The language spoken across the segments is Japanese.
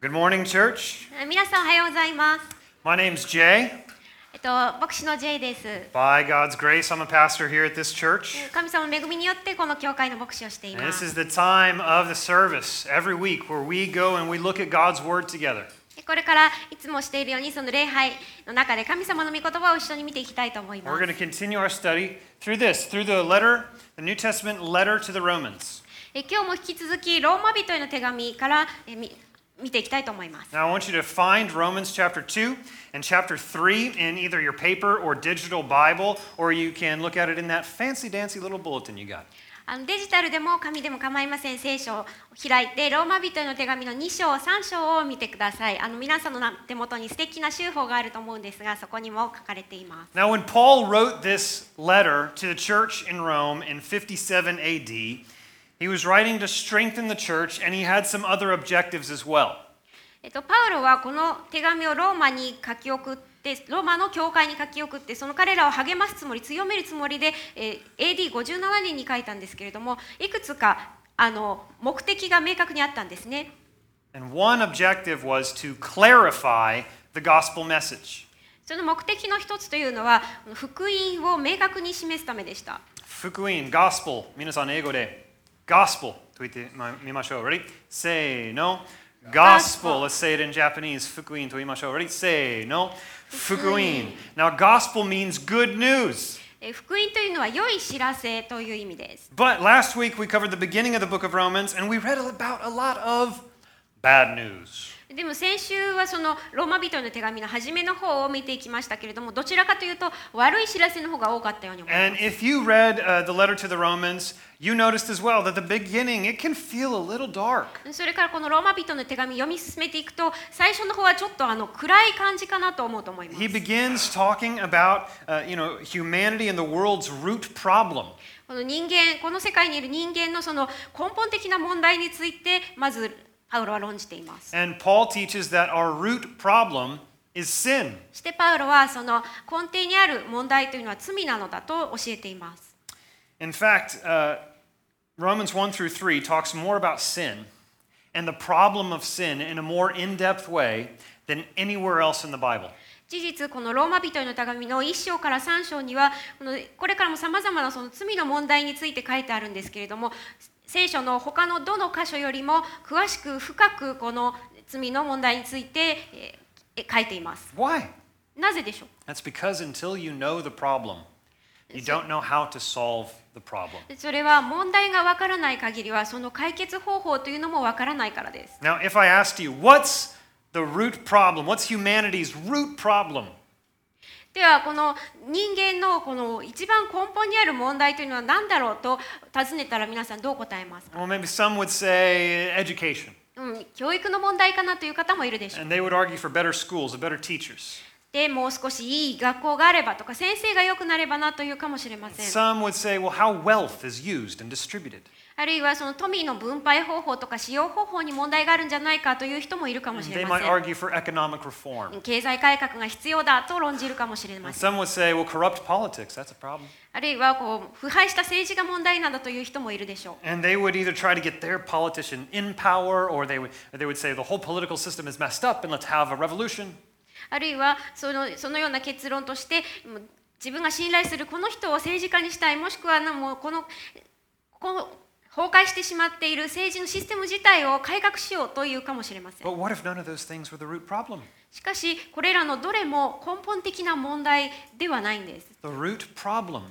Good morning, church. 皆さんおはようございます。 My name's Jay. えっと牧師の J です。 By God's grace, I'm a pastor here at this church. 神様の恵みによってこの教会の牧師をしてい And ま this す。 is the time of the service every week where we go and we look at God's word together. これからいつもしているようにその礼拝の中で神様の御言葉を一緒に見ていきたいと思いま We're す going to。continue our study through this, through the letter, the New Testament letter to the Romans. え今日も引き続きローマ人への手紙からえみ 見ていきたいと思います。Now, I want you to find Romans chapter 2 and chapter 3 in either your paper or digital Bible, or you can look at it in that fancy dancy little bulletin you got. あのデジタルでも紙でも構いません聖書を開いてローマ人への手紙の2章3章を見てくださいあの皆さんの手元に素敵な修法があると思うんですがそこにも書かれています Now, when Paul wrote this letter to the church in Rome in 57 AD, He was writing to strengthen the church, and he had some other objectives as well. えっと、パウロはこの手紙をローマに書き送って、ローマの教会に書き送って、その彼らを励ますつもり、強めるつもりで、えー、AD57 年に書いたんですけれども、いくつかあの目的が明確にあったんですね。その目的の一つというのは、福音を明確に示すためでした。福音、ゴスプル、皆さん英語で。gospel と言ってみましょう。Ready? Say no. Gospel. Gospel. Let's say it in Japanese. Fukuin と言いましょう。Ready? Say no. Fukuin. Fukuin. Now, gospel means good news. えー福音というのは良い知らせという意味です But last week we covered the beginning of the book of Romans and we read about a lot of bad news. でも先週はそのローマ人への手紙の初めの方を見ていきましたけれどもどちらかというと悪い知らせの方が多かったように思います And if you read uh, the letter to the Romans, you noticed as well that the beginning it can feel a little dark. それからこのローマ人の手紙読み進めていくと最初の方はちょっとあの暗い感じかなと思うと思います He begins talking about uh, you know humanity and the world's root problem. この人間この世界にいる人間のその根本的な問題についてまずパウロは論じています And Paul teaches that our root problem is sin. そしてパウロはその根底にある問題というのは罪なのだと教えています In fact, uh, Romans 1 through 3 talks more about sin and the problem of sin in a more in depth way than anywhere else in the Bible. 事実このローマ人への手紙の1章から3章にはこれからもさまざまなその罪の問題について書いてあるんですけれども聖書の他のどの箇所よりも詳しく深くこの罪の問題についてえー書いています Why? なぜでしょう That's because until you know the problem, you don't know how to solve the problem. それは問題がわからない限りはその解決方法というのもわからないからです Now, if I asked you, what's the root problem? What's humanity's root problem? ではこの人間のこの一番根本にある問題というのは何だろうと尋ねたら皆さんどう答えますか、Well, maybe some would say education, うん、教育の問題かなという方もいるでしょう and they would argue for better schools better teachers. でもう少しいい学校があればとか先生がよくなればなというかもしれません。あるいはその富の分配方法とか使用方法に問題があるんじゃないかという人もいるかもしれません。経済改革が必要だと論じるかもしれません。あるいはこう腐敗した政治が問題なんだという人もいるでしょう。politician in power or they would, they would say the whole political system is messed up and let's have a revolution。あるいはそのそのような結論として自分が信頼するこの人を政治家にしたいもしくはなもうこのこの崩壊してしまっている政治のシステム自体を改革しようというかもしれません?しかしこれらのどれも根本的な問題ではないんです The root problem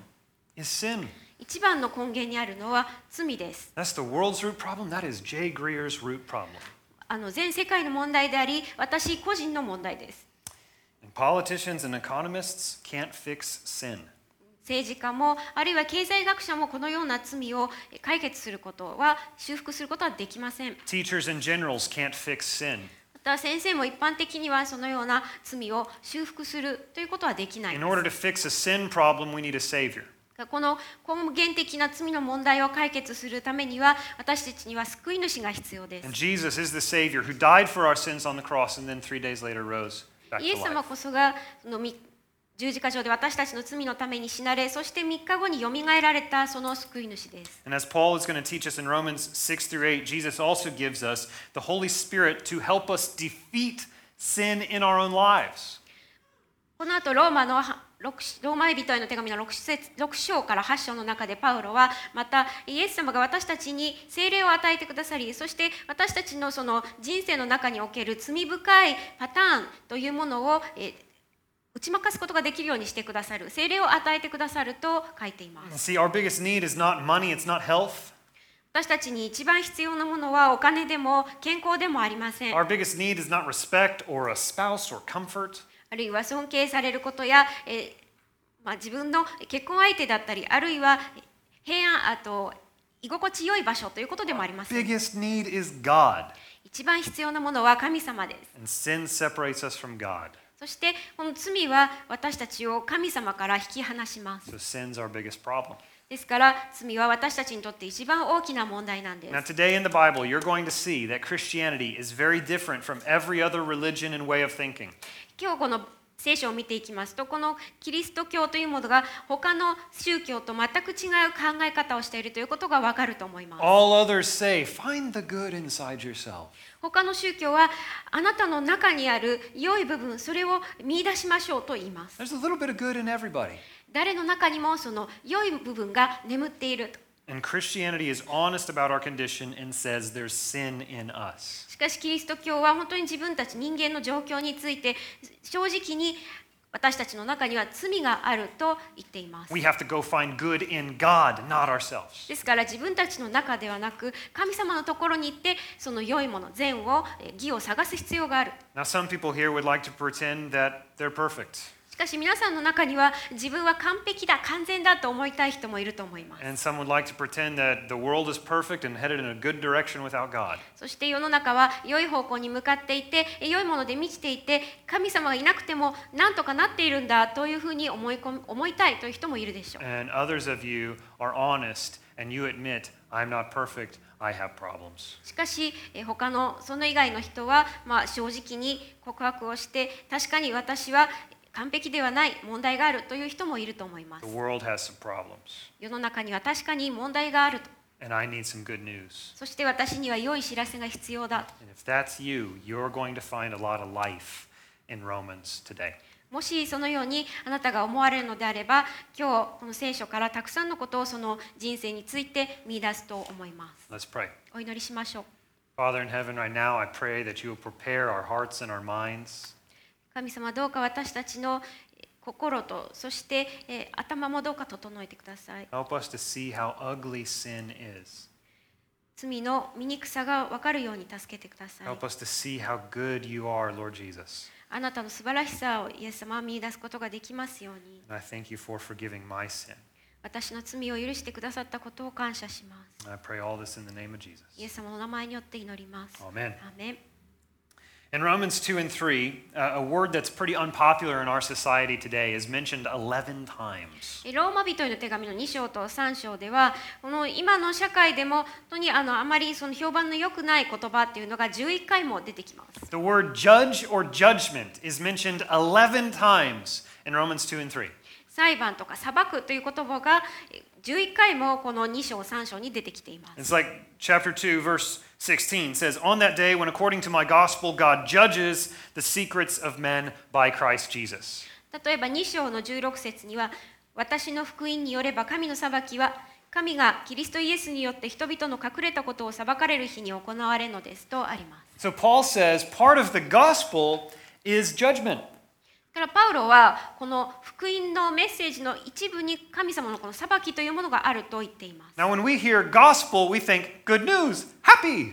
is sin. 一番の根源にあるのは罪です That's the world's root problem. That is Jay Greer's root problem. あの全世界の問題であり私個人の問題です politicians and economists can't fix sin. 政治家もあるいは経済学者もこのような罪を解決することは修復することはできません Teachers and generals can't fix sin. また先生も一般的にはそのような罪を修復するということはできない In で order to fix a sin problem, we need a savior. すこの根源的な罪の問題を解決するためには私たちには救い主が必要です And Jesus is the savior who died for our sins on the cross and then three days later rose イエス様.こそがそのみ十字架上で私たちの罪のために死なれそして3日後によみがえられたその救い主です And as Paul is going to teach us in Romans 6 through 8, Jesus also gives us the Holy Spirit to help us defeat sin in our own lives. この後ローマのローマ人への手紙の 6, 節6章から8章の中でパウロはまたイエス様が私たちに聖霊を与えてくださりそして私たちのその人生の中における罪深いパターンというものをえ打ち負かすことができるようにしてくださる聖霊を与えてくださると書いています See, our biggest need is not money, it's not health. 私たちに一番必要なものはお金でも健康でもありません Our biggest need is not respect or a spouse or comfort. あるいは尊敬されることや、えーまあ、自分の結婚相手だったりあるいは平安あと居心地良い場所ということでもあります Biggest need is God. 一番必要なものは神様です And sin separates us from God. そしてこの罪は私たちを神様から引き離します So sin's our biggest problem. ですから罪は私たちにとって一番大きな問題なんで Now, す today in the Bible, you're going to see that Christianity is very different from every other religion and way of thinking. 今日この聖書を見ていきますとこのキリスト教というものが他の宗教と全く違う考え方をしているということがわかると思います All others say, find the good inside yourself. 他の宗教はあなたの中にある良い部分それを見出しましょうと言います There's a little bit of good in everybody. 誰の中にもその良い部分が眠っていると And Christianity is honest about our condition and says there's sin in us. しかしキリスト教は本当に自分たち人間の状況について正直に私たちの中には罪があると言っています We have to go find good in God, not ourselves. ですから自分たちの中ではなく神様のところに行ってその良いもの善をえ義を探す必要がある Now, some people here would like to pretend that they're perfect. しかし皆さんの中には自分は完璧だ完全だと思いたい人もいると思います、そして世の中は良い方向に向かっていて良いもので満ちていて神様がいなくても何とかなっているんだというふうに思い,込思いたいという人もいるでしょう。しかし他のその以外の人は、ま、正直に告白をして確かに私は完璧ではない問題があるという人もいると思います The world has some problems. 世の中には確かに問題があると And I need some good news. そして私には良い知らせが必要だ And if that's you, you're going to find a lot of life in Romans today. もしそのようにあなたが思われるのであれば今日この聖書からたくさんのことをその人生について見出すと思います Let's pray. お祈りしましょう Father in heaven, right now, I pray that you will prepare our hearts and our minds 神様どうか私たちのえ心とそしてえ頭もどうか整えてください Help us to see how ugly sin is. 罪の醜さが分かるように助けてください Help us to see how good you are, Lord Jesus. あなたの素晴らしさをイエス様は見出すことができますように And I thank you for forgiving my sin. 私の罪を許してくださったことを感謝します I pray all this in the name of Jesus. イエス様の名前によって祈ります Amen. アーメン In Romans 2 and 3, uh, a word that's pretty unpopular in our society today is mentioned 11 times. ローマ人への手紙の2章と3章ではこの今の社会でも本当にあのあまりその評判の良くない言葉っていうのが11回も出てきます The word judge or judgment is mentioned 11 times in Romans 2 and 3. 裁判とか裁くという言葉がえ11回もこの2章3章に出てきています It's like chapter 2, verse 16 says, On that day when, according to my gospel, God judges the secrets of men by Christ Jesus. 例えば2章の16節には私の福音によれば神の裁きは神がキリストイエスによって人々の隠れたことを裁かれる日に行われるのですとあります So Paul says part of the gospel is judgment. だからパウロはこの福音のメッセージの一部に神様のこの裁きというものがあると言っています Now, when we hear gospel, we think good news, happy.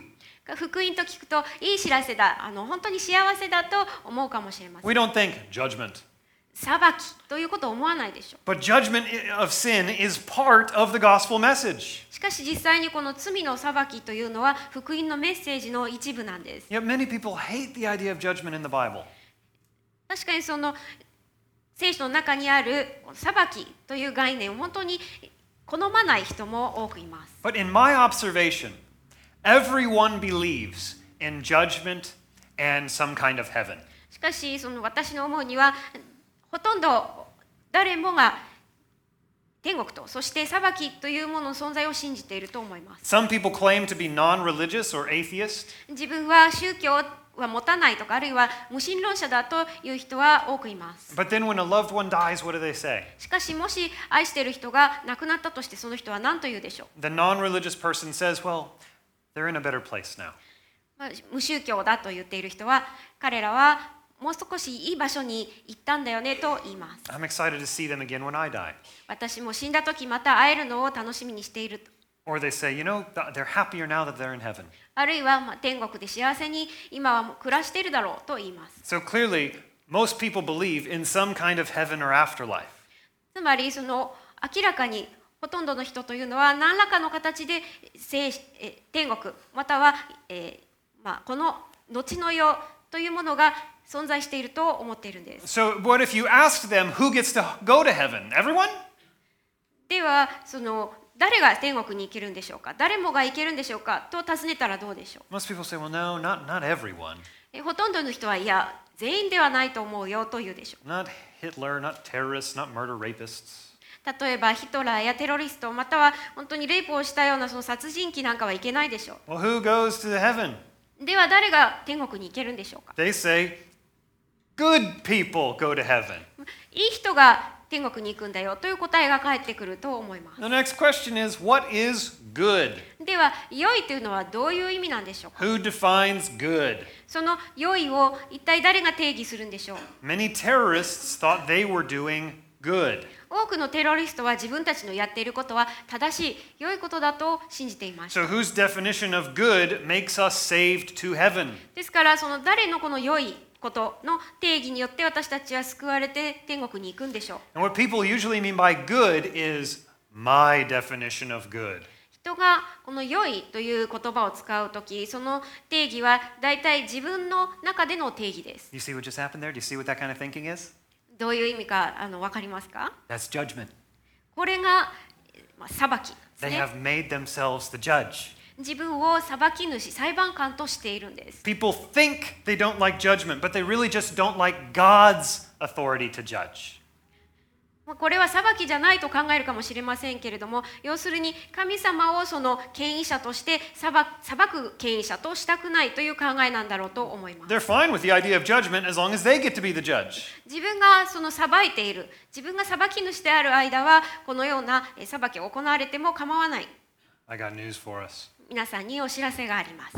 福音と聞くといい知らせだあの本当に幸せだと思うかもしれません We don't think judgment. 裁きということを思わないでしょう But judgment of sin is part of the gospel message. しかし実際にこの罪の裁きというのは福音のメッセージの一部なんです Yet many people hate the idea of judgment in the Bible. 確かにその聖書の中にある裁きという概念を本当に好まない人も多くいます But in my observation, everyone believes in judgment and some kind of heaven. しかしその私の思うにはほとんど誰もが天国とそして裁きというものの存在を信じていると思います Some people claim to be non religious or atheist, 自分は宗教は持たないとか、あるいは無神論者だという人は多くいます。Dies, しかし、もし愛している人が亡くなったとして、その人は何と言うでしょう？Says,、well, 無宗教だと言っている人は、彼らはもう少しいい場所に行ったんだよねと言います。私も死んだ時また会えるのを楽しみにしている。Or they say, you know, th- they're happier now that they're in heaven. あるいはまあ天国で幸せに今は暮らしているだろうと言います So clearly, most people believe in some kind of heaven or afterlife. つまりその明らかにほとんどの人というのは何らかの形で生え天国または、えーまあ、この後の世というものが存在していると思っているんです So, what if you asked them who gets to go to heaven? Everyone? ではその誰が天国に行けるんでしょうか？誰もが行けるんでしょうか？と尋ねたらどうでしょう？Most people say, well, no, not, not everyone. えほとんどの人はいや全員ではないと思うよと言うでしょ Not Hitler, not terrorists, not murder rapists. う例えばヒトラーやテロリストまたは本当にレイプをしたようなその殺人鬼なんかはいけないでしょ Well, who goes to heaven? うでは誰が天国に行けるんでしょうか They say, good people go to heaven? いい人が天国に行くんだよという答えが返ってくると思いま The next question is, what is good? すでは良いというのはどういう意味なんでしょうか Who defines good? その良いを一体誰が定義するんでしょう Many terrorists thought they were doing good. 多くのテロリストは自分たちのやっていることは正しい良いことだと信じていました So, whose definition of good makes us saved to heaven? ですからその誰のこの良いことの定義によって私たちは救われて天国に行くんでしょう。人がこの良いという言葉を使うとき、その定義は大体自分の中での定義です。どういう意味かあの分かりますか？これが、まあ、裁き、They have made themselves the judge. 自分を裁き主、裁判官としているんです。People think they don't like judgment, but they really just don't like God's authority to これは裁きじゃないと考えるかもしれませんけれども、要するに神様をその権威者として裁,く権威者としたくないという考えなんだろうと思います。As 自分がその裁いている、自分が裁き主である間は、このような裁きが行われても構わない。皆さんにお知らせがあります.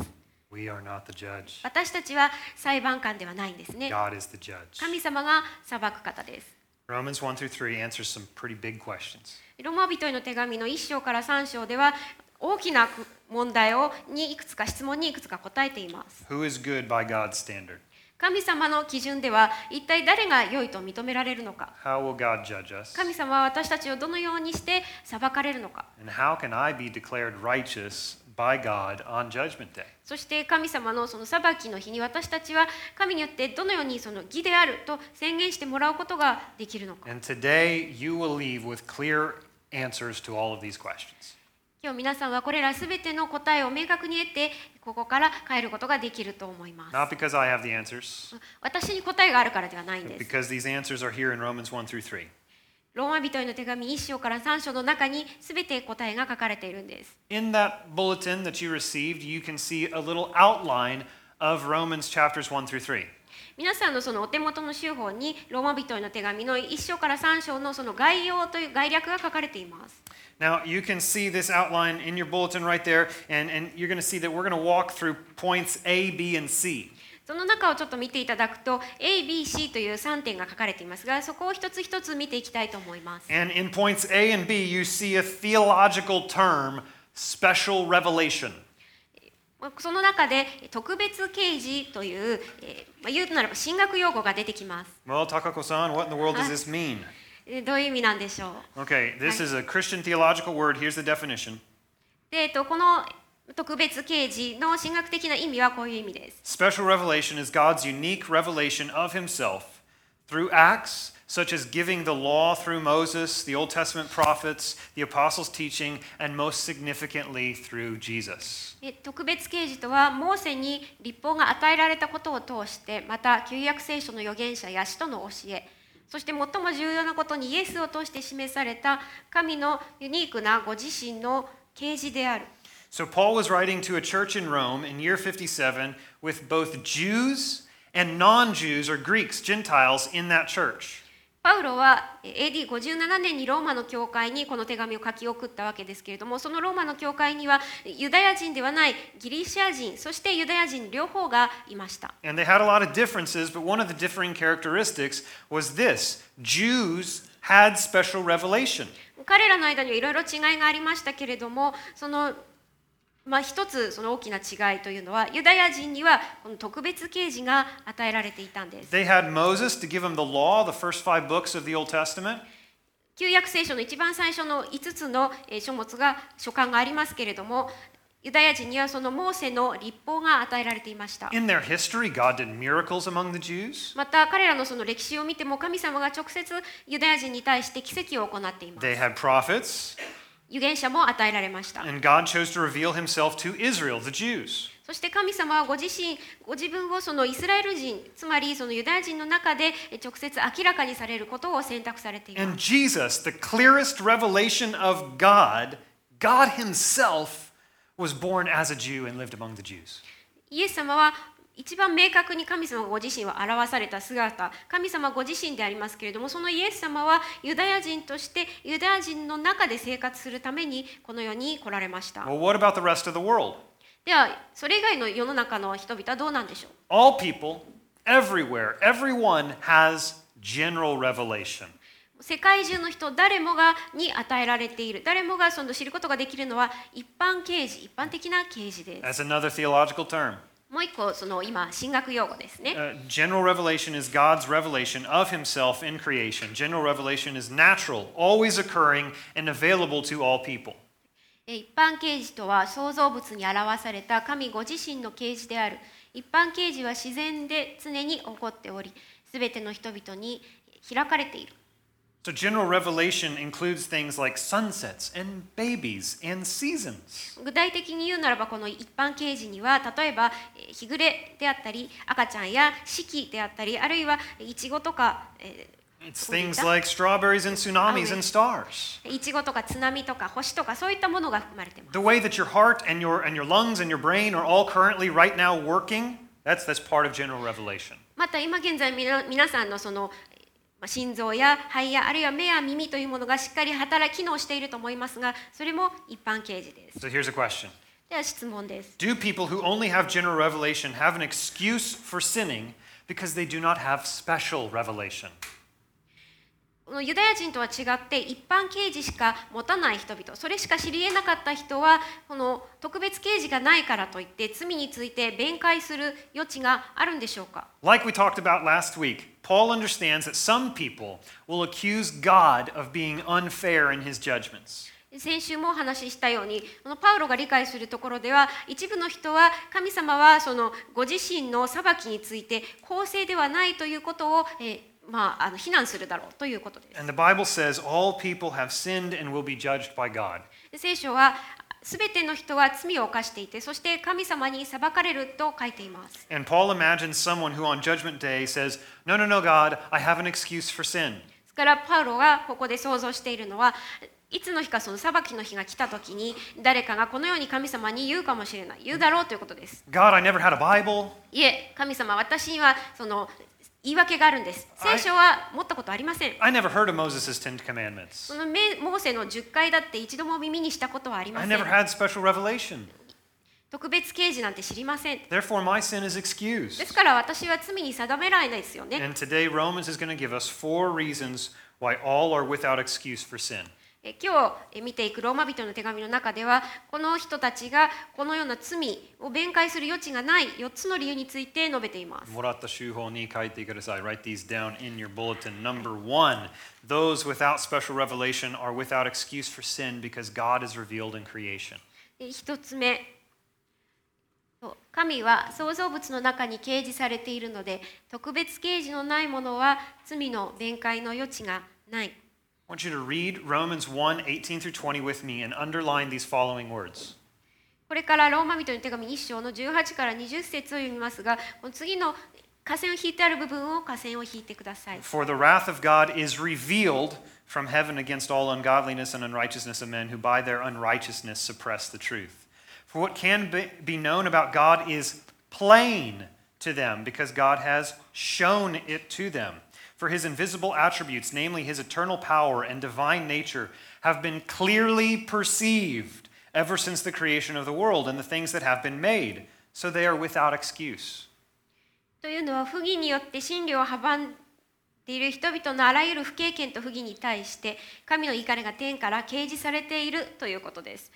私たちは裁判官ではないんですね God is the judge. 神様が裁く方です Romans 1 through 3 answers some pretty big questions. ローマ人への手紙の1章から3章では大きな問題をにいくつか質問にいくつか答えています Who is good by God's standard? 神様の基準では一体誰が良いと認められるのか How will God judge us? 神様は私たちをどのようにして裁かれるのか And how can I be declared righteous by God on Judgment Day? そして神様のその裁きの日に私たちは神によってどのようにその義であると宣言してもらうことができるのか And today you will leave with clear answers to all of these questions. 今日皆さんはこれらすべての答えを明確に得てここから帰ることができると思います Not because I have the answers, 私に答えがあるからではないんです because these answers are here in Romans 1 through 3. ローマ人への手紙1章から3章の中にすべて答えが書かれているんです In that bulletin that you received, you can see a little outline of Romans chapters 1 through 3. 皆さんのそのお手元の週報にローマ人への手紙の1章から3章のその概要という概略が書かれています。Now, you can see this outline in your bulletin right there, and, and you're going to see that we're going to walk through points A, B, and C. その中をちょっと見ていただくと A、B、C という3点が書かれていますがそこを一つ一つ見ていきたいと思います。And in points A and B, you see a theological term, special revelation. その中で特別啓示という、えーまあ、言うならば神学用語が出てきます。Well, Takako-san, what in the world does this mean? えーどういう意味なんでしょう Okay, this is a Christian theological word. Here's the definition. で、えっと、この特別啓示の神学的な意味はこういう意味です。Special revelation is God's unique revelation of himself through acts such as giving the law through Moses, the Old Testament prophets, the apostles' teaching, and most significantly through Jesus. え特別啓示とはモーセに立法が与えられたことを通してまた旧約聖書の預言者や使徒の教えそして最も重要なことにイエスを通して示された神のユニークなご自身の啓示である。So, Paul was writing to a church in Rome in year 57 with both Jews and non Jews or Greeks, Gentiles, in that church. パウロは AD57 年にローマの教会にこの手紙を書き送ったわけですけれどもそのローマの教会にはユダヤ人ではないギリシア人そしてユダヤ人両方がいました。And they had a lot of differences, but one of the differing characteristics was this Jews had special revelation. 彼らの間にいろいろ違いがありましたけれどもそのまあ、一つその大きな違いというのはユダヤ人にはこの特別啓示が与えられていたんです They had Moses to give them the law, the first five books of the Old Testament. 旧約聖書の一番最初の5つのえー書物が書簡がありますけれどもユダヤ人にはそのモーセの立法が与えられていました In their history, God did miracles among the Jews. また彼らのその歴史を見ても神様が直接ユダヤ人に対して奇跡を行っています They had prophets, 預言者も与えられました and God chose to reveal himself to Israel, the Jews. そして神様はご自身ご自分をそのイスラエル人つまりそのユダヤ人の中でえ直接明らかにされることを選択されていま And す Jesus, the clearest revelation of God, God Himself, was born as a Jew and lived among the Jews. イエス様は一番明確に神様ご自身を表された姿神様ご自身でありますけれどもそのイエス様はユダヤ人としてユダヤ人の中で生活するためにこの世に来られました Well, what about the rest of the world? ではそれ以外の世の中の人々はどうなんでしょう？All people, everywhere, everyone has general revelation. 世界中の人誰もがに与えられている誰もがその知ることができるのは一般啓示一般的な啓示です That's another theological term. もう一個その今神学用語ですね Uh, general revelation is God's revelation of Himself in creation. General revelation is natural, always occurring, and available to all people. え一般啓示とは創造物に表された神ご自身の啓示である一般啓示は自然で常に起こっておりすべての人々に開かれている So, general revelation includes things like sunsets and babies and seasons. 具体的に言うならばこの一般啓示には例えばえー日暮れであったり赤ちゃんや四季であったりあるいはいちごとかえ It's What is things like strawberries and tsunamis Oh, and stars. ーいちごとか津波とか星とかそういったものが含まれています The way that your heart and your, and your lungs and your brain are all currently right now working, that's, that's part of general revelation. また今現在皆さんのそのまあ心臓や肺やあるいは目や耳というものがしっかり働き機能していると思いますがそれも一般啓示です So, here's a question では質問です Do people who only have general revelation have an excuse for sinning because they do not have special revelation? このユダヤ人とは違って一般啓示しか持たない人々それしか知り得なかった人はこの特別啓示がないからといって罪について弁解する余地があるんでしょうか？Like we talked about last week, Paul understands that some people will accuse God of being unfair in his judgments. 先週もお話ししたようにこのパウロが理解するところでは一部の人は神様はそのご自身の裁きについて公正ではないということを、えーまあ、あの非難するだろうということです。聖書は、すべての人は罪を犯していて、そし people have sinned and who on judgment day says, No, no, no, God, I have an excuse for sin. ですから、パウロがここで想像しているのは、いつの日かその裁きの日が来た時に、誰かがこのように神様に言うかもしれない、言うだろうということです。いえ、神様、私にはその。言い訳があるんです。聖書は持ったことありません。I never heard of Moses' Ten Commandments. そのメモーセの10回だって一度も耳にしたことはありま I せん never。had special revelation. 特別啓示なんて知りません。Therefore, my sin is で excused. すから私は罪に定められないですよね。And today, Romans is going to give us four reasons why all are without excuse for sin. え今日え見ていくローマ人の手紙の中ではこの人たちがこのような罪を弁解する余地がない4つの理由について述べています。もらった手法に書いてください. Write these down in your bulletin. Number one, those without special revelation are without excuse for sin because God is revealed in creation. で一つ目神は創造物の中に掲示されているので特別啓示のないものは罪の弁解の余地がない。I want you to read Romans 1 18 through 20 with me and underline these following words. これからローマ人の手紙1章の18から20節を読みますがこの次の 下線を引いてある部分を下線を引いてください。 For the wrath of God is revealed from heaven against all ungodliness and unrighteousness of men who by their unrighteousness suppress the truth. For what can be, be known about God is plain to them because God has shown it to them. For his invisible attributes, namely his eternal power and divine nature, have been clearly perceived ever since the creation of the world and the things that have been made, so they are without excuse. というのは不義によって真理を阻んでいる人々のあらゆる不経験と不義に対して神の怒りが天から掲示されているということです。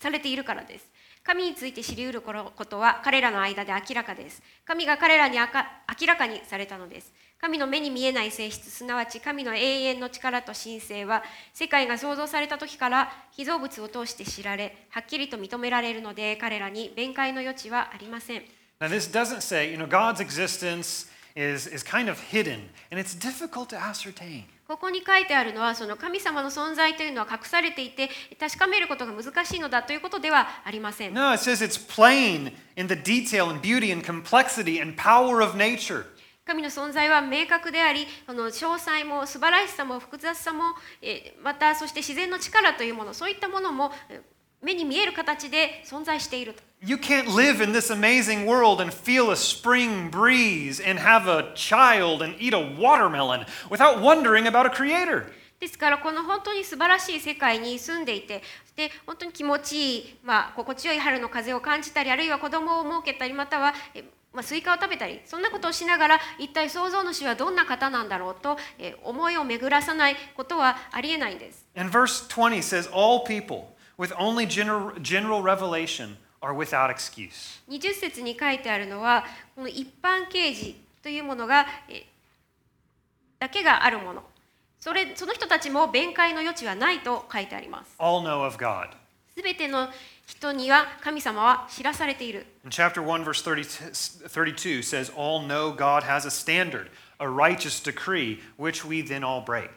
されているからです。神について知り得ることは彼らの間で明らかです。神が彼らに明らかにされたのです。 神の目に見えない性質、すなわち神の永遠の力と神性は世界が創造された時から被造物を通して知られ、はっきりと認められるので彼らに弁解の余地はありません。Now, this doesn't say, you know, God's existence is, is kind of hidden and it's difficult to ascertain. ここに書いてあるのはその神様の存在というのは隠されていて確かめることが難しいのだということではありません。No, it says it's plain in the detail and beauty and complexity and power of nature. 神の存在は明確であり、この詳細も素晴らしさも複雑さも、えーまたそして自然の力というもの、そういったものもえー目に見える形で存在していると。You can't live in this amazing world and feel a spring breeze and have a child and eat a watermelon without wondering about a creator. ですからこの本当に素晴らしい世界に住んでいてで本当に気持ちいい、まあ、心地よい春の風を感じたりあるいは子供を設けたりまたは、えまあ、スイカを食べたりそんなことをしながら一体創造主はどんな方なんだろうと、え思いを巡らさないことはありえないんです。And verse 20 says, All people with only general, general revelation are without excuse. 20節に書いてあるのはこの一般啓示というものがえだけがあるものそれその人たちも弁解の余地はないと書いてあります All know of God. すべての人には神様は知らされている In chapter 1, verse 30, 32 says, All know God has a standard, a righteous decree, which we then all break.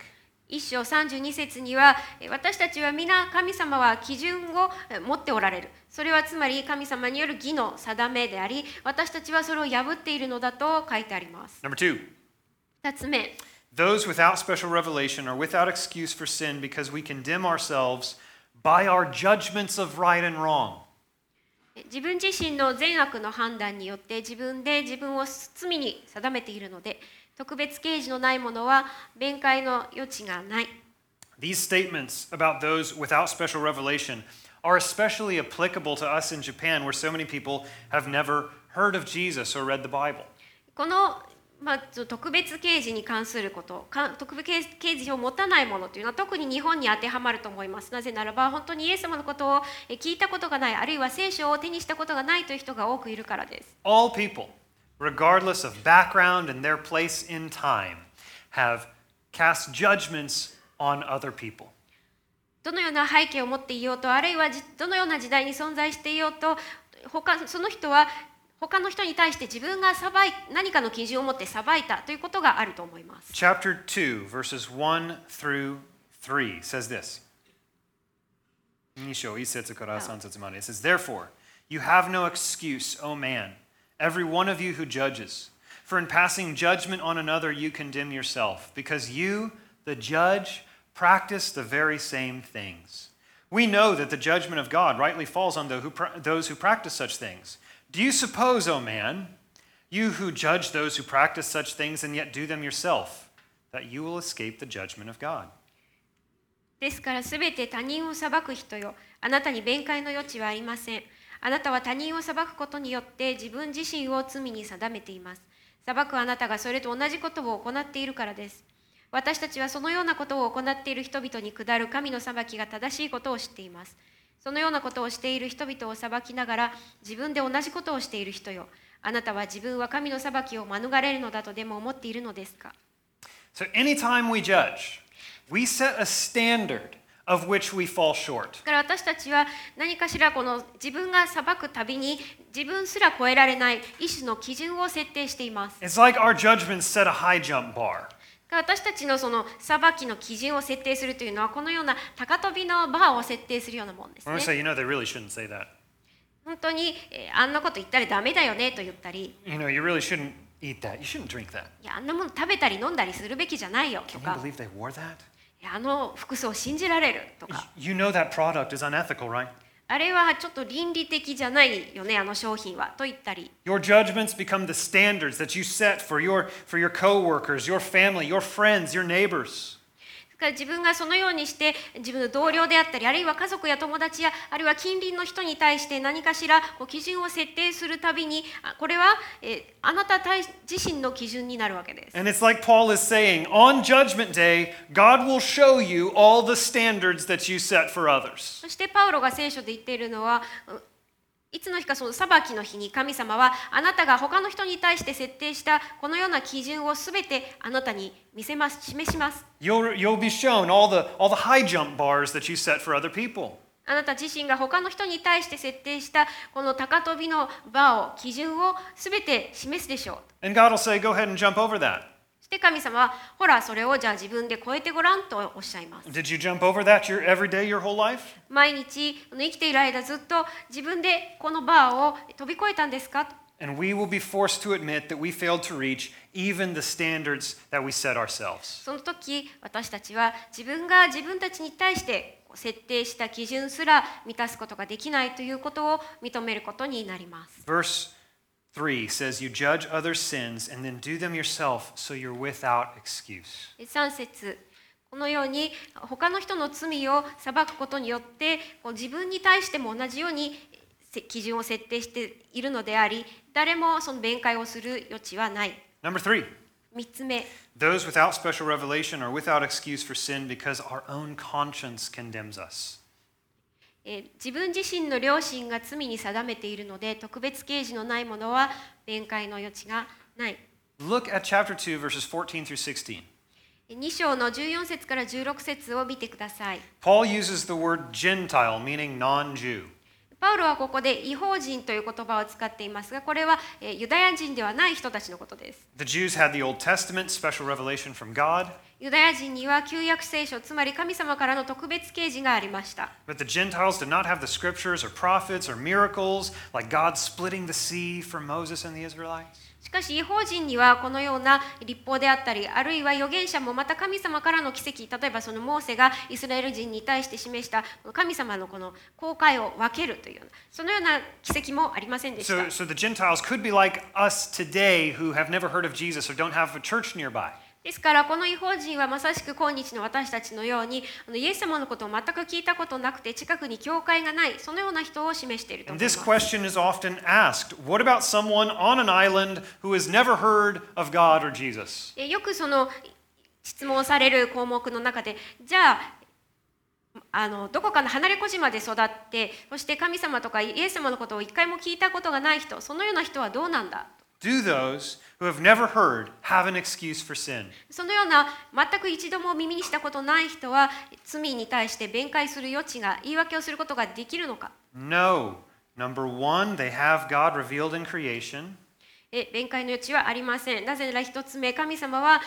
一章32節にはえ私たちは皆神様は基準をえ持っておられるそれはつまり神様による義の定めであり私たちはそれを破っているのだと書いてあります Number two, 2つ目 those without special revelation are without excuse for sin because we condemn ourselves by our judgments of right and wrong. 自分自身の善悪の判断によって自分で自分を罪に定めているので特別啓示のないものは弁解の余地がない These statements about those without special revelation are especially applicable to us in Japan, where so many people have never heard of Jesus or read the Bible. この、 まあ、特別啓示に関することか特別啓示を持たないものというのは特に日本に当てはまると思いますなぜならば本当にイエス様のことをえ聞いたことがないあるいは聖書を手にしたことがないという人が多くいるからです All people, regardless of background and their place in time, have cast judgments on other people. どのような背景を持っていようとあるいはじどのような時代に存在していようと他その人は他の人に対して自分が裁い何かの基準を持って裁いたということがあると思います。 Chapter 2, verses 1 through 3 says this. 2章1節から3節まで It says, Therefore, you have no excuse, O man, every one of you who judges. For in passing judgment on another, you condemn yourself, because you, the judge, practice the very same things. We know that the judgment of God rightly falls on those who, pra- those who practice such things. Do you suppose, O man, you who judge those who practice such things and yet do them yourself, that you will escape the judgment of God? ですからすべて他人を裁く人よ。あなたに弁解の余地はありません。あなたは他人を裁くことによって自分自身を罪に定めています。裁くあなたがそれと同じことを行っているからです。私たちはそのようなことを行っている人々に下る神の裁きが正しいことを知っています。そのようなことをしている人々を裁きながら自分で同じことをしている人よあなたは自分は神の裁きを免れるのだとでも思っているのですか？So, anytime we judge, we set a standard of which we fall short. だから私たちは何かしらこの自分が裁くたびに自分すら超えられない一種の基準を設定しています。It's like our judgments set a high jump bar. 私たちのその裁きの基準を設定するというのはこのような高飛びのバーを設定するようなものです、ね。Say, you know, really、本当に、えー、あんなこと言ったらダメだよねと言ったり。You know, you really eat that. You drink that. いやあんなもの食べたり飲んだりするべきじゃないよとか。Can you they wore that? いやあの服装を信じられるとか。You know that product is unethical, right? あれはちょっと倫理的じゃないよねあの商品はと言ったり Your judgments become the standards that you set for your for your coworkers, your family, your friends, your neighbors. だから自分がそのようにして自分の同僚であったりあるいは家族や友達やあるいは近隣の人に対して何かしらこう基準を設定するたびにあこれは、えーあなた対自身の基準になるわけです。And it's like Paul is saying, on judgment day, God will show you all the standards that you set for others. そしてパウロが聖書で言っているのはういつの日かその裁きの日に神様はあなたが他の人に対して設定したこのような基準をすべてあなたに見せます、示します。あなた自身が他の人に対して設定したこの高飛びの場を基準をすべて示すでしょう。And God will say, go ahead and jump over that. で神様はほらそれをじゃあ自分で超えてごらんとおっしゃいます。毎日生きてる間ずっと自分でこのバーを飛び越えたんですか？And we will be forced to admit that every day your we set ourselves. その時私たちは自分が自分たちに対して設定した基準すら満たすことができないということを認めることになります。Verse 3 says, You judge others' sins and then do them yourself, so you're without excuse. 3節このように他の人の罪を裁くことによってこう自分に対しても同じようにせ基準を設定しているのであり誰もその弁解をする余地はない。Number three, 3つ目 those without special revelation are without excuse for sin because our own conscience condemns us. えー自分自身の良心が罪に定めているので特別刑事のないものは弁解の余地がない。Look at chapter 2, verses 14 through 16. 2章の14節から16節を見てください。Paul uses the word Gentile, meaning non Jew. パウロはここで違法人という言葉を使っていますが、これはえーユダヤ人ではない人たちのことです。The Jews had the Old Testament, special revelation from God, ユダヤ人には旧約聖書、つまり神様からの特別啓示がありました。しかし、違法人にはこのような立法であったり、あるいは預言者もまた神様からの奇跡、例えばそのモーセがイスラエル人に対して示した神様のこの公開を分けるという、そのような奇跡もありませんでした。ですからこの違法人はまさしく今日の私たちのようにあのイエス様のことを全く聞いたことなくて近くに教会がないそのような人を示していると And 思い this ます question is often asked What about someone on an island who has never heard of God or Jesus? えよくその質問される項目の中でじゃああのどこかの離れ小島で育ってそして神様とかイエス様のことを一回も聞いたことがない人そのような人はどうなんだ？Do those who have never heard have an excuse for sin? そのような全く一度も耳にしたことない人は罪に対して弁解する余地が言い訳をすることができるのか No. Number one, they have God revealed in creation. え弁解の余地はありませんなぜなら一つ目神様は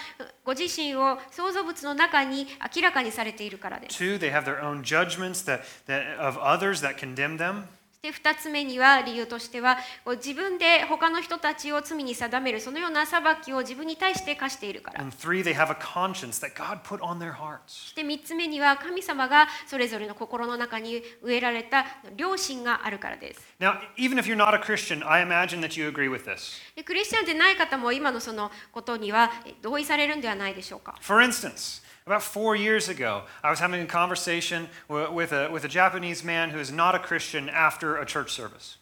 ご自身を創造物の中に明らかにされているからです Two, they have their own judgments that, that, of others that condemn them. で2つ目には理由としては自分で他の人たちを罪に定めるそのような裁きを自分に対して課しているから And three, they have a conscience that God put on their hearts. そして3つ目には神様がそれぞれの心の中に植えられた良心があるからです Now, even if you're not a Christian, I imagine that you agree with this. でクリスチャンでない方も今のそのことにはえ同意されるんではないでしょうか For instance, about four years ago, I was having a conversation wi- with a, with a Japanese man who is not a Christian after a church service.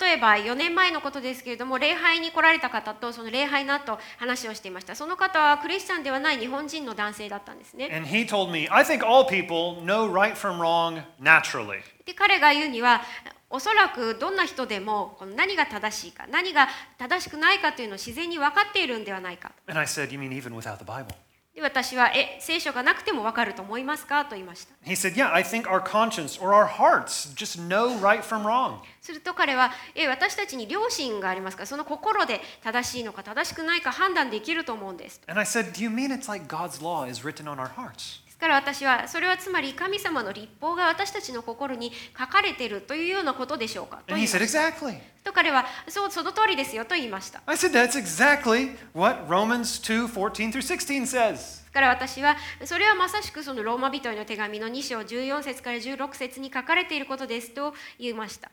例えば4年前のことですけれども礼拝に来られた方とその礼拝の後話をしていましたその方はクリスチャンではない日本人の男性だったんですね And he told me, I think all people know right from wrong naturally. で彼が言うにはおそらくどんな人でもこの何が正しいか何が正しくないかというのを自然に分かっているんではないか And I said, You mean even without the Bible? で私は、え、聖書がなくても分かると思いますか？と言いました。すると彼は、え、私たちに良心がありますか？その心で正しいのか正しくないか判断できると思うんです。から私はそれはつまり神様の立法が私たちの心に書かれているというようなことでしょうかと said, Exactly. と彼はそうその通りですよと言いました I said, That's exactly what Romans 2 14 through 16 says. から私はそれはまさしくそのローマ人への手紙の2章14節から16節に書かれていることですと言いました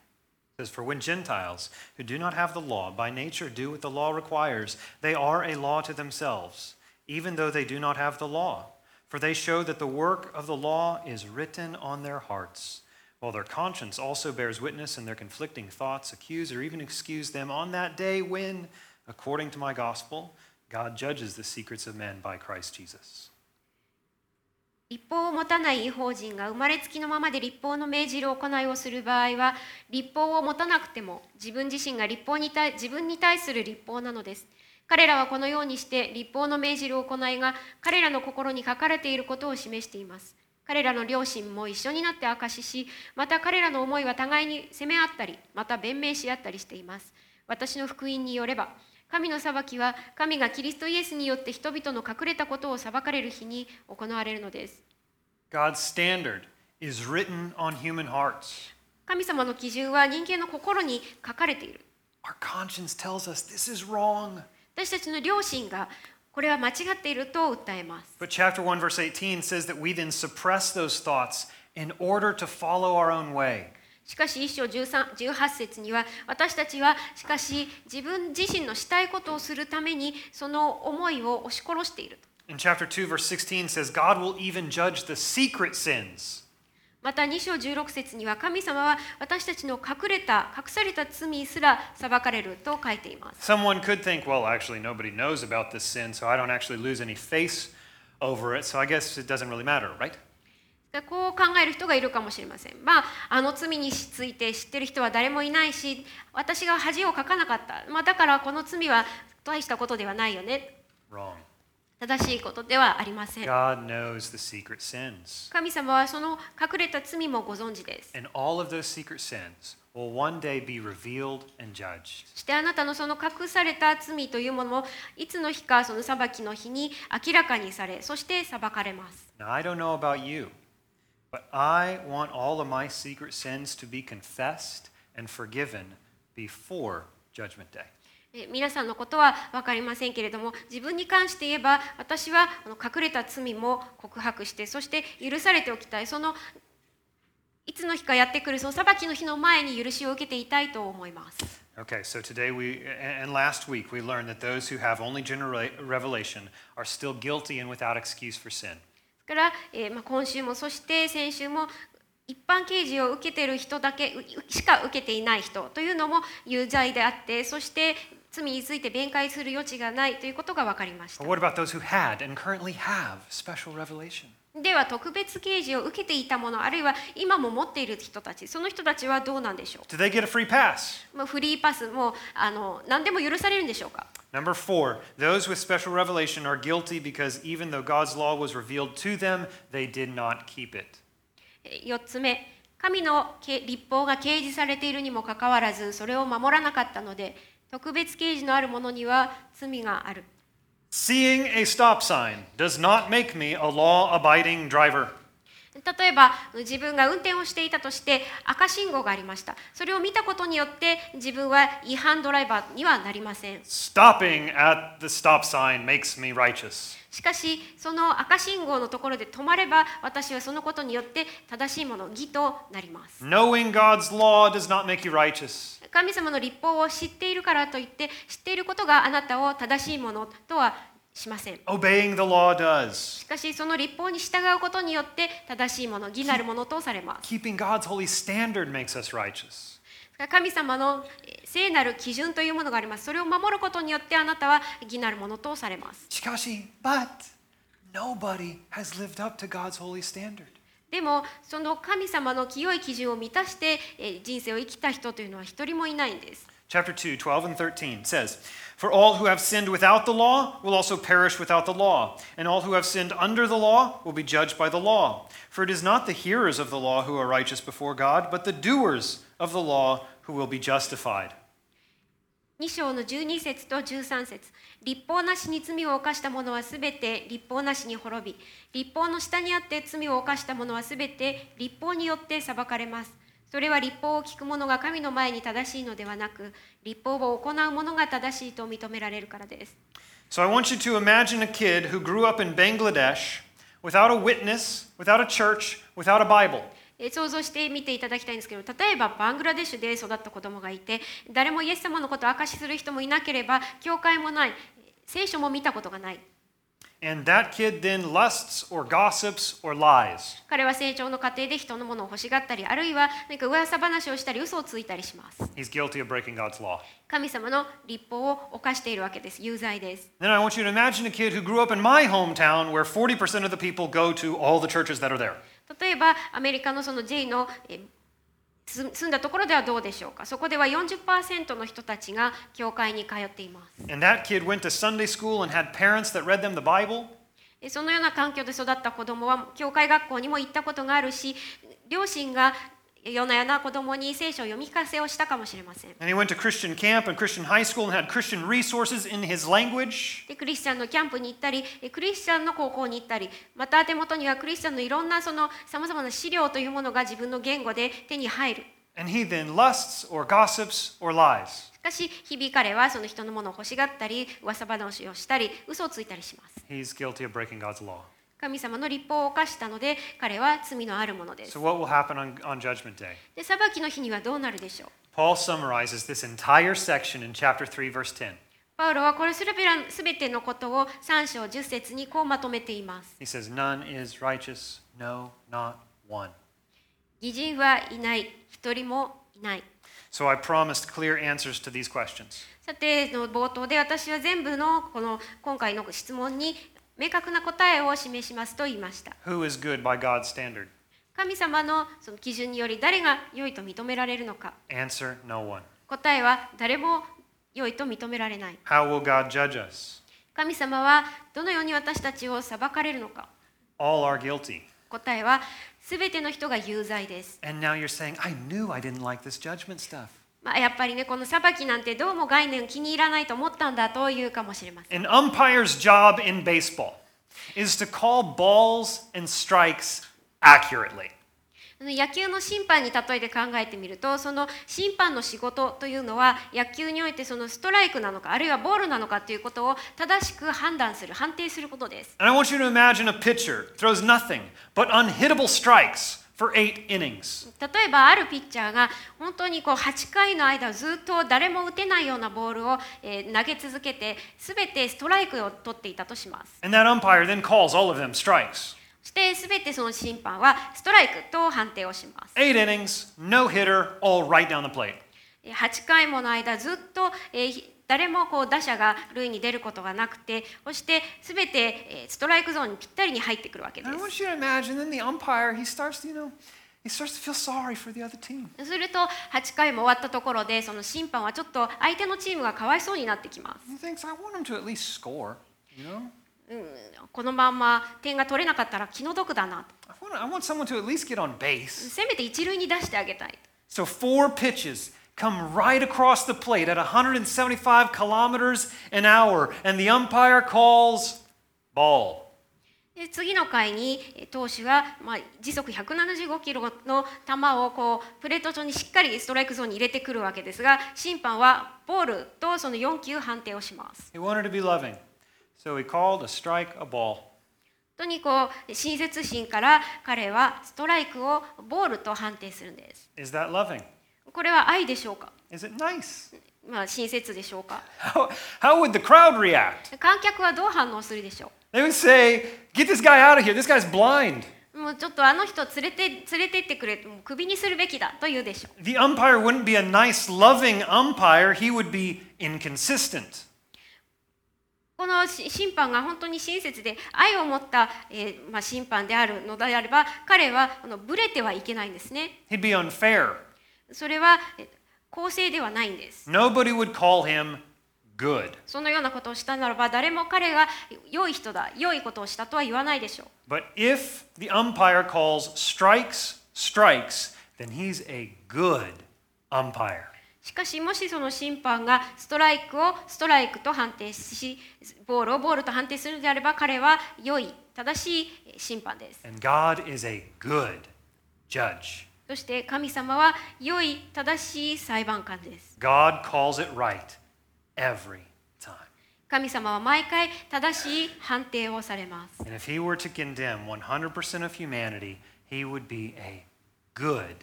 says, For when Gentiles who do not have the law by nature do what the law requires, they are a law to themselves, even though they do not have the law. For they show that the work of the law is written on their hearts, while their conscience also bears witness, and their conflicting thoughts accuse or even excuse them on that day when, according to my gospel, God judges the secrets of men by Christ Jesus. 立法を持たない違法人が生まれつきのままで立法の命じる行いをする場合は立法を持たなくても自分自身が立法に対自分に対する立法なのです 彼らはこのようにして立法の命じる行いが彼らの心に書かれていることを示しています彼らの両親も一緒になって証ししまた彼らの思いは互いに責め合ったりまた弁明し合ったりしています私の福音によれば神の裁きは神がキリストイエスによって人々の隠れたことを裁かれる日に行われるのです God's standard is written on human hearts. 神様の基準は人間の心に書かれている Our conscience tells us this is wrong. 私たちの両親がこれは間違っていると訴えます But chapter 1, verse 18 says that we then suppress those thoughts in order to follow our own way. しかし一章13 18節には私たちはしかし自分自身のしたいことをするためにその思いを押し殺していると In chapter 2, verse 16 says, God will even judge the secret sins. また2章16節には神様は私たちの隠れた隠された罪すら裁かれると書いています Someone could think, well, actually, nobody knows about this sin, so I don't actually lose any face over it, so I guess it doesn't really matter, right? でこう考える人がいるかもしれません。まあ、あの罪について知ってる人は誰もいないし、私が恥をかかなかった。まあ、だからこの罪は大したことではないよね。Wrong. 正しいことではありません。God knows the secret sins. 神様はその隠れた罪もご存知です。And all of those secret sins will one day be revealed and judged. そしてあなたのその隠された罪というものもいつの日かその裁きの日に明らかにされ、そして裁かれます。Now, I don't know about you, but I want all of my secret sins to be confessed and forgiven before Judgment Day. え皆さんのことは分かりませんけれども自分に関して言えば私は隠れた罪も告白してそして許されておきたいそのいつの日かやってくるその裁きの日の前に許しを受けていたいと思います。Okay, so today we, and last week, we learned that those who have only general revelation are still guilty and without excuse for sin. から、えーまあ、今週もそして先週も一般刑事を受けている人だけうしか受けていない人というのも有罪であってそして罪について弁解する余地がないということが分かりました。では、特別刑事を受けていたもの、あるいは今も持っている人たち、その人たちはどうなんでしょう？Do フリーパスもあの何でも許されるんでしょうか？え、四4つ目、神の立法が掲示されているにもかかわらず、それを守らなかったので、特別刑事のある者には罪がある Seeing a stop sign does not make me a law abiding driver. 例えば自分が運転をしていたとして赤信号がありましたそれを見たことによって自分は違反ドライバーにはなりません Stopping at the stop sign makes me righteous. しかしその赤信号のところで止まれば私はそのことによって正しいもの義となります Knowing God's law does not make you righteous. 神様の立法を知っているからといって知っていることがあなたを正しいものとはしません Obeying the law does. しかしその立法に従うことによって正しいもの義なるものとされます Keeping God's holy standard makes us righteous. 神様のえー聖なる基準というものがありますそれを守ることによってあなたは義なるものとされます Shikashi, but nobody has lived up to God's holy standard. でもその神様の清い基準を満たしてえー人生を生きた人というのは一人もいないんです Chapter 2, 12 and 13 says, For all who have sinned without the law will also perish without the law, and all who have sinned under the law will be judged by the law. For it is not the hearers of the law who are righteous before God, but the doers of the law who will be justified. 2章の12節と13節立法なしに罪を犯した者はすべて立法なしに滅び立法の下にあって罪を犯した者はすべて立法によって裁かれますそれは立法を聞く者が神の前に正しいのではなく立法を行う者が正しいと認められるからです So I want you to imagine a kid who grew up in Bangladesh without a witness, without a church, without a Bible. えー想像してみていただきたいんですけど例えばバングラデシュで育った子供がいて誰もイエス様のことを証しする人もいなければ教会もない聖書も見たことがない And that kid then lusts or gossips or lies. 彼は成長の過程で人のものを欲しがったりあるいは何か噂話をしたり嘘をついたりします He's guilty of breaking God's law. 神様の立法を犯しているわけです有罪です Then I want you to imagine a kid who grew up in my hometown where 40% of the people go to all the churches that are there. 例えばアメリカのその J の住んだところではどうでしょうか？そこでは40%の人たちが教会に通っています And that kid went to Sunday school and had parents that read them the Bible? えそのような環境で育った子供は教会学校にも行ったことがあるし両親が夜な夜な子供に聖書を読み聞かせをしたかもしれません。で、クリスチャンのキャンプに行ったり、クリスチャンの高校に行ったり、また手元にはクリスチャンのいろんなその様々な資料というものが自分の言語で手に入る。And he then lusts or gossips or lies. しかし、日々彼はその人のものを欲しがったり、噂話をしたり、嘘をついたりします。He's guilty of breaking God's law. 神様の立法を犯したので彼は罪のあるものです So, what will happen on, on Judgment Day? で裁きの日にはどうなるでしょう Paul summarizes this entire section in chapter 3, verse 10. パウロはこれすべてのことを3章10節にこうまとめています。He says, None is righteous, no, not one. 義人はいない、一人もいない。So, I promised clear answers to these questions. さて、の冒頭で私は全部のこの今回の質問に明確な答えを示しますと言いました。Who is good by God's standard? 神様のその基準により誰が良いと認められるのか。Answer no one. 答えは誰も良いと認められない。How will God judge us? 神様はどのように私たちを裁かれるのか。All are guilty. 答えはすべての人が有罪です。And now you're saying, I knew I didn't like this judgment stuff. まあ、やっぱりねこの裁きなんてどうも概念気に入らないと思ったんだというかもしれません An umpire's job in baseball is to call balls and strikes accurately. 野球の審判に例えて考えてみるとその審判の仕事というのは野球においてそのストライクなのかあるいはボールなのかということを正しく判断する判定することです And I want you to imagine a pitcher throws nothing but unhittable strikes for eight innings. 例えばあるピッチャーが本当にこう8回の間ずっと誰も打てないようなボールを、えー投げ続けて全てストライクを取っていたとします And that umpire then calls all of them strikes. そして全てその審判はストライクと判定をします Eight innings, no hitter, all right down the plate. 8回もの間ずっと、えー誰もこう打者が塁に出ることがなくて、そしてすべてストライクゾーンにぴったりに入ってくるわけです。すると、8回も終わったところで、その審判はちょっと相手のチームがかわいそうになってきます。このまま点が取れなかったら気の毒だな。せめて一塁に出してあげたい。So four pitches. come right across the plate at 175 kilometers an hour, and the umpire calls ball. で次の回に投手が、まあ、時速175キロの球をこうプレート上にしっかりストライクゾーンに入れてくるわけですが審判はボールとその4球判定をします。とにかく親切心から彼はストライクをボールと判定するんです。Is that loving? これは愛でしょうか、Is it nice? まあ、親切でしょうか How, how would the crowd react? 観客はどう反応するでしょ They would say, Get this guy out of here. This guy's blind. うもうちょっとあの人連れて連れてってくれもうクビにするべきだと言うでしょう The umpire wouldn't be a nice, loving umpire, he would be inconsistent. このし審判が本当に親切で愛を持った、えーまあ、審判であるのであれば彼はあのブレてはいけないんですね He'd be unfair. それはえ公正ではないんです Nobody would call him good. そのようなことをしたならば誰も彼が良い人だ良いことをしたとは言わないでしょう But if the umpire calls strikes, strikes, then he's a good umpire. しかしもしその審判がストライクをストライクと判定しボールをボールと判定するのであれば彼は良い正しい審判です And God is a good judge. そして神様は良い正しい裁判官です God calls it right every time. 神様は毎回正しい判定をされます And if he were to condemn 100% of humanity, he would be a good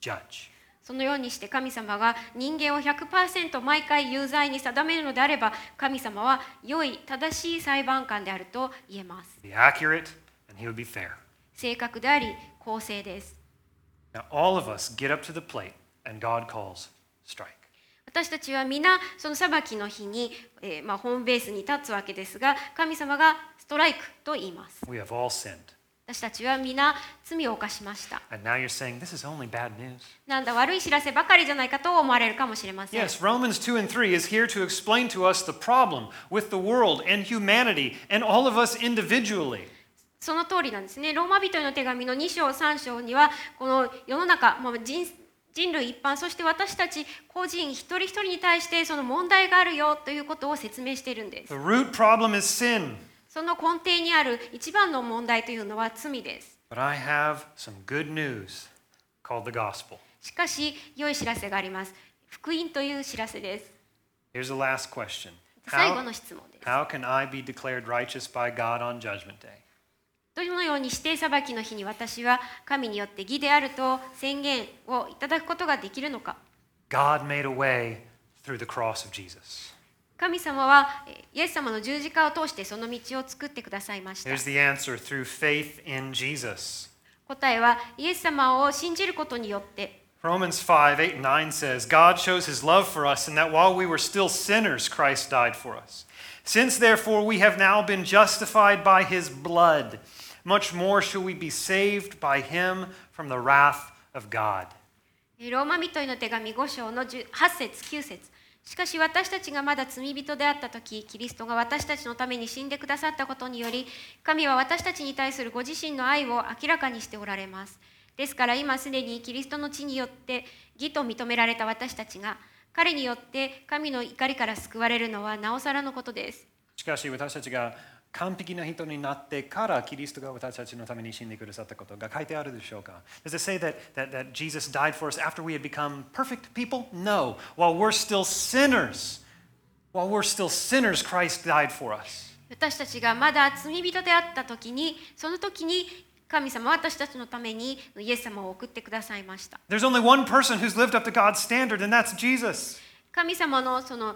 judge. そのようにして神様が人間を100%毎回有罪に定めるのであれば神様は良い正しい裁判官であると言えます Be accurate, and he would be fair. 正確であり公正です Now, all of us get up to the plate, and God calls strike. 私たちは皆その裁きの日に、えーまあ、ホームベースに立つわけですが神様がストライクと言います We have all sinned. 私たちは皆罪を犯しました And now you're saying this is only bad news. なんだ悪い知らせばかりじゃないかと思われるかもしれません Yes, Romans 2 and 3 is here to explain to us the problem with the world and humanity and all of us individually. その通りなんですね。ローマ人への手紙の2章3章にはこの世の中、まあ、人人類一般そして私たち個人一人一人に対してその問題があるよということを説明しているんです。The root problem is sin. その根底にある一番の問題というのは罪です。But I have some good news called the gospel. しかし良い知らせがあります。福音という知らせです。Here's the last question 最後の質問です。how can I be declared righteous by God on Judgment Day? どのようにして裁きの日に私は神によって義であると宣言をいただくことができるのか God made a way through the cross of Jesus. 神様はえイエス様の十字架を通してその道を作ってくださいました Here's the answer through faith in Jesus. 答えはイエス様を信じることによって Romans 5 8 and 9 says, God shows his love for us in that while we were still sinners, Christ died for us. Since therefore we have now been justified by his blood, much more shall we be saved by him from the wrath of God. えローマ人への手紙5章の10 8節9節。しかし私たちがまだ罪人であった時キリストが私たちのために死んでくださったことにより神は私たちに対するご自身の愛を明らかにしておられます。ですから今すでにキリストの血によって義と認められた私たちが彼によって神の怒りから救われるのはなおさらのことです。しかし私たちが完璧な人になってからキリストが私たちのために死んでくださったことが書いてあるでしょうか Does it say that, that, that Jesus died for us after we had become perfect people? No. While we're still sinners, while we're still sinners, Christ died for us. 私たちがまだ罪人であった時にその時に神様は私たちのためにイエス様を送ってくださいました There's only one person who's lived up to God's standard, and that's Jesus. 神様のその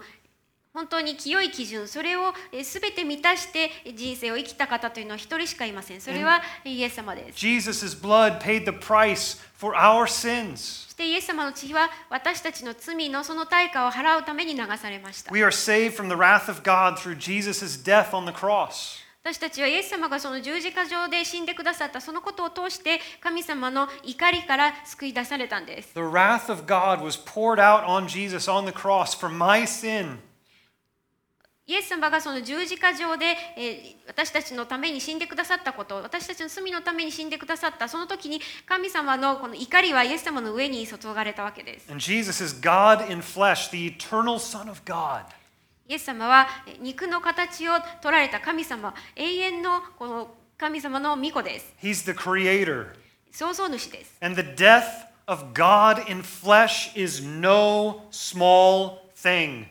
本当に清い基準それをえー全て満たして人生を生きた方というのは一人しかいませんそれはイエス様です Jesus' blood paid the price for our sins. そしてイエス様の血は私たちの罪のその対価を払うために流されました We are saved from the wrath of God through Jesus' death on the cross. 私たちはイエス様がその十字架上で死んでくださったそのことを通して神様の怒りから救い出されたんです The wrath of God was poured out on Jesus on the cross for my sin. イエス様がその十字架上で、えー私たちのために死んでくださったこと私たちの罪のために死んでくださったその時に神様のこの怒りはイエス様の上に注がれたわけです And Jesus is God in flesh, the eternal Son of God. イエス様はえー肉の形を取られた神様永遠のこの神様の御子です He's the creator. 創造主です And the death of God in flesh is no small thing.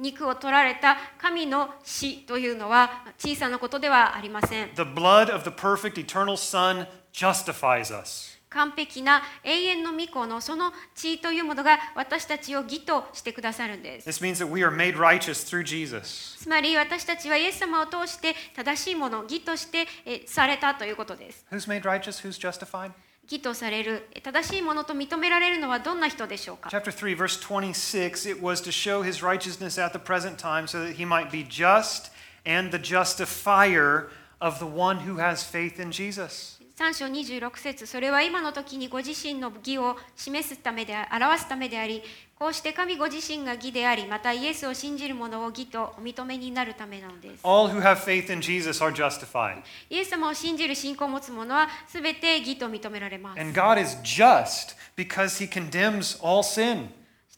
肉を取られた神の死というのは小さなことではありません The blood of the perfect eternal Son justifies us. 完璧な永遠の御子のその血というものが私たちを義としてくださるんです This means that we are made righteous through Jesus. つまり私たちはイエス様を通して正しいもの義としてえされたということです Who's made righteous? Who's justified? 義とされるえ正しいものと認められるのはどんな人でしょうか Chapter 3, verse 26 it was to show his righteousness at the present time so that he might be just and the justifier of the one who has faith in Jesus. 3章26節それは今の時にご自身の義を示すためで表すためでありこうして神ご自身が義でありまたイエスを信じる者を義とお認めになるためなのです All who have faith in Jesus are justified. イエス様を信じる信仰を持つ者は全て義と認められます And God is just because he condemns all sin.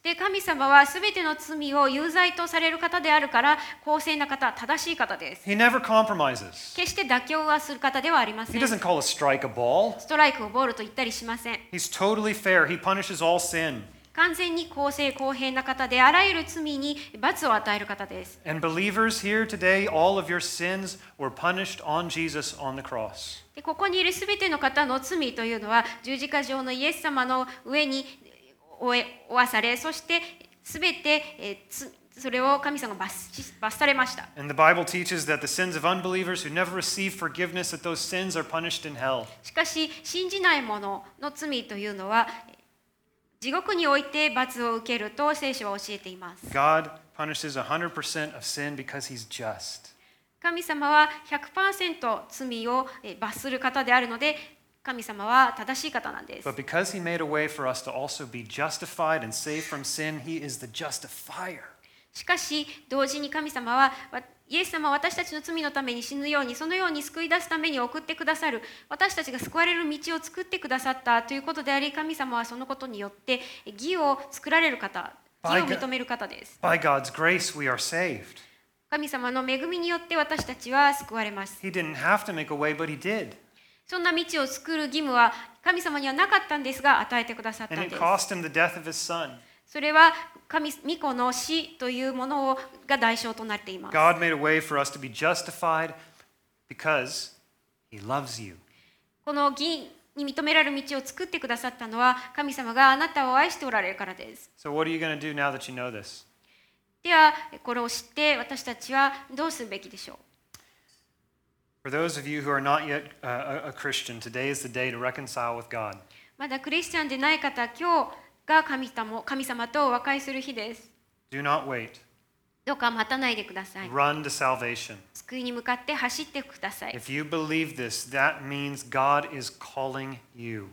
そしして神様はすべての罪を有罪とされる方であるから公正な方正しい方です He never compromises. 決して妥協はする方ではありませ He ん doesn't call a strike a ball. ストライクをボールと言ったりしません He's totally fair. He punishes all sin. 完全に公正公平な方であらゆる罪に罰を与える方です And believers here today, all of your sins were punished on Jesus on the cross. でここにいるすべての方の罪というのは十字架上のイエス様の上に負わされそしてすべて、えーつそれを神様が罰し罰されました And the Bible teaches that the sins of unbelievers who never receive forgiveness, that those sins are punished in hell. しかし信じない者の罪というのは地獄において罰を受けると聖書は教えています God punishes 100% of sin because he's just. 神様は100%罪をえー罰する方であるので神様は正しい方なんです But because he made a way for us to also be justified and saved from sin, he is the justifier. しかし同時に神様はわイエス様は私たちの罪のために死ぬようにそのように救い出すために送ってくださる私たちが救われる道を作ってくださったということであり神様はそのことによって義を作られる方義を認める方です By God's grace, we are saved. 神様の恵みによって私たちは救われます He didn't have to make a way, but he did. そんな道を作る義務は神様にはなかったんですが与えてくださったんです.それは神御子の死というものをが代償となっています God made a way for us to be justified because he loves you. この義に認められる道を作ってくださったのは神様があなたを愛しておられるからです So, what are you going to do now that you know this? ではこれを知って私たちはどうするべきでしょう？For those of you who are not yet uh, a a Christian, today is the day to reconcile with God. まだクリスチャンでない方今日が神様神様と和解する日です Do not wait. どうか待たないでください Run to salvation. 救いに向かって走ってください If you believe this, that means God is calling you.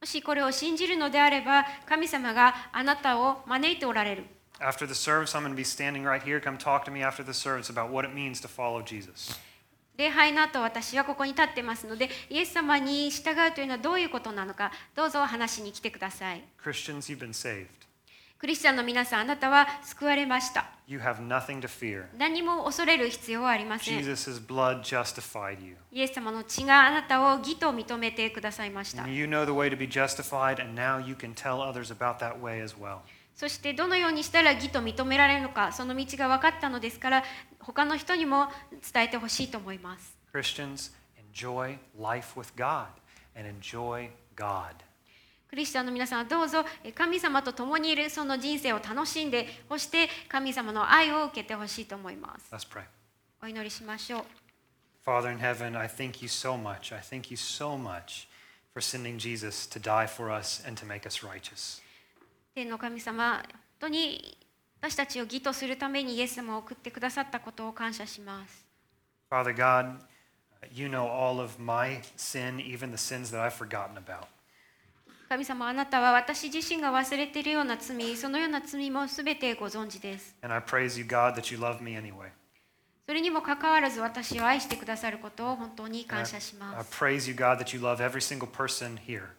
もしこれを信じるのであれば神様があなたを招いておられる After the service, I'm going to be standing right here. Come talk to me after the service about what it means to follow Jesus. 礼拝の後私はここに立ってますのでイエス様に従うというのはどういうことなのかどうぞ話しに来てください Christians, you've been saved. クリスチャンの皆さんあなたは救われました You have nothing to fear. 何も恐れる必要はありません Jesus' blood justified you. イエス様の血があなたを義と認めてくださいました And you know the way to be justified, and now you can tell others about that way as well. そしてどのようにしたら義と認められるのかその道が分かったのですから他の人にも伝えてほしいと思います Christians, enjoy life with God and enjoy God. クリスチャンの皆さんはどうぞえ神様と共にいるその人生を楽しんでそして神様の愛を受けてほしいと思います Let's pray. お祈りしましょう Father in heaven, I thank you so much. I thank you so much for sending Jesus to die for us and to make us righteous. 天の神様本当に私たちを義とするためにイエス様を送ってくださったことを感謝します Father God, you know all of my sin, even the sins that I've forgotten about. 神様あなたは私自身が忘れているような罪そのような罪も全てご存知です And I praise you, God, that you love me anyway. それにもかかわらず私を愛してくださることを本当に感 I, 謝し I ます praise you, God, that you love every single person here.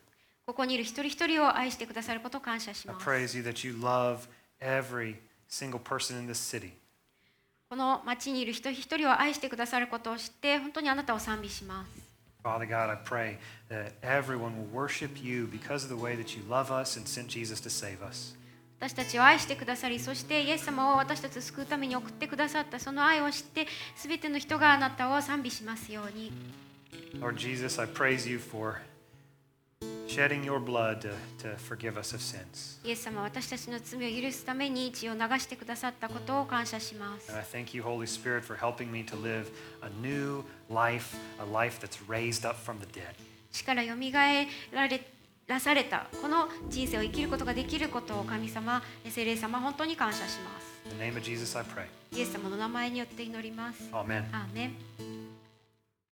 ここにいる一人一人を愛してくださることを感謝し I ます praise you that you love every single person in this city. この町にいる一人一人を愛してくださることを知って本当にあなたを賛美します Father God, I pray that everyone will worship you because of the way that you love us and sent Jesus to save us. 私たちを愛してくださりそしてイエス様を私たちを救うために送ってくださったその愛を知って全ての人があなたを賛美しますように Lord Jesus, I praise you for shedding your blood to, to forgive us of sins. イエス様は私たちの罪を許すために血を流してくださったことを感謝します And I thank you, Holy Spirit, for helping me to live a new life, a life that's raised up from the dead. 死からよみがえられらされたこの人生を生きることができることを神様聖霊様本当に感謝します In the name of Jesus, I pray. イエス様の名前によって祈ります Amen. アーメン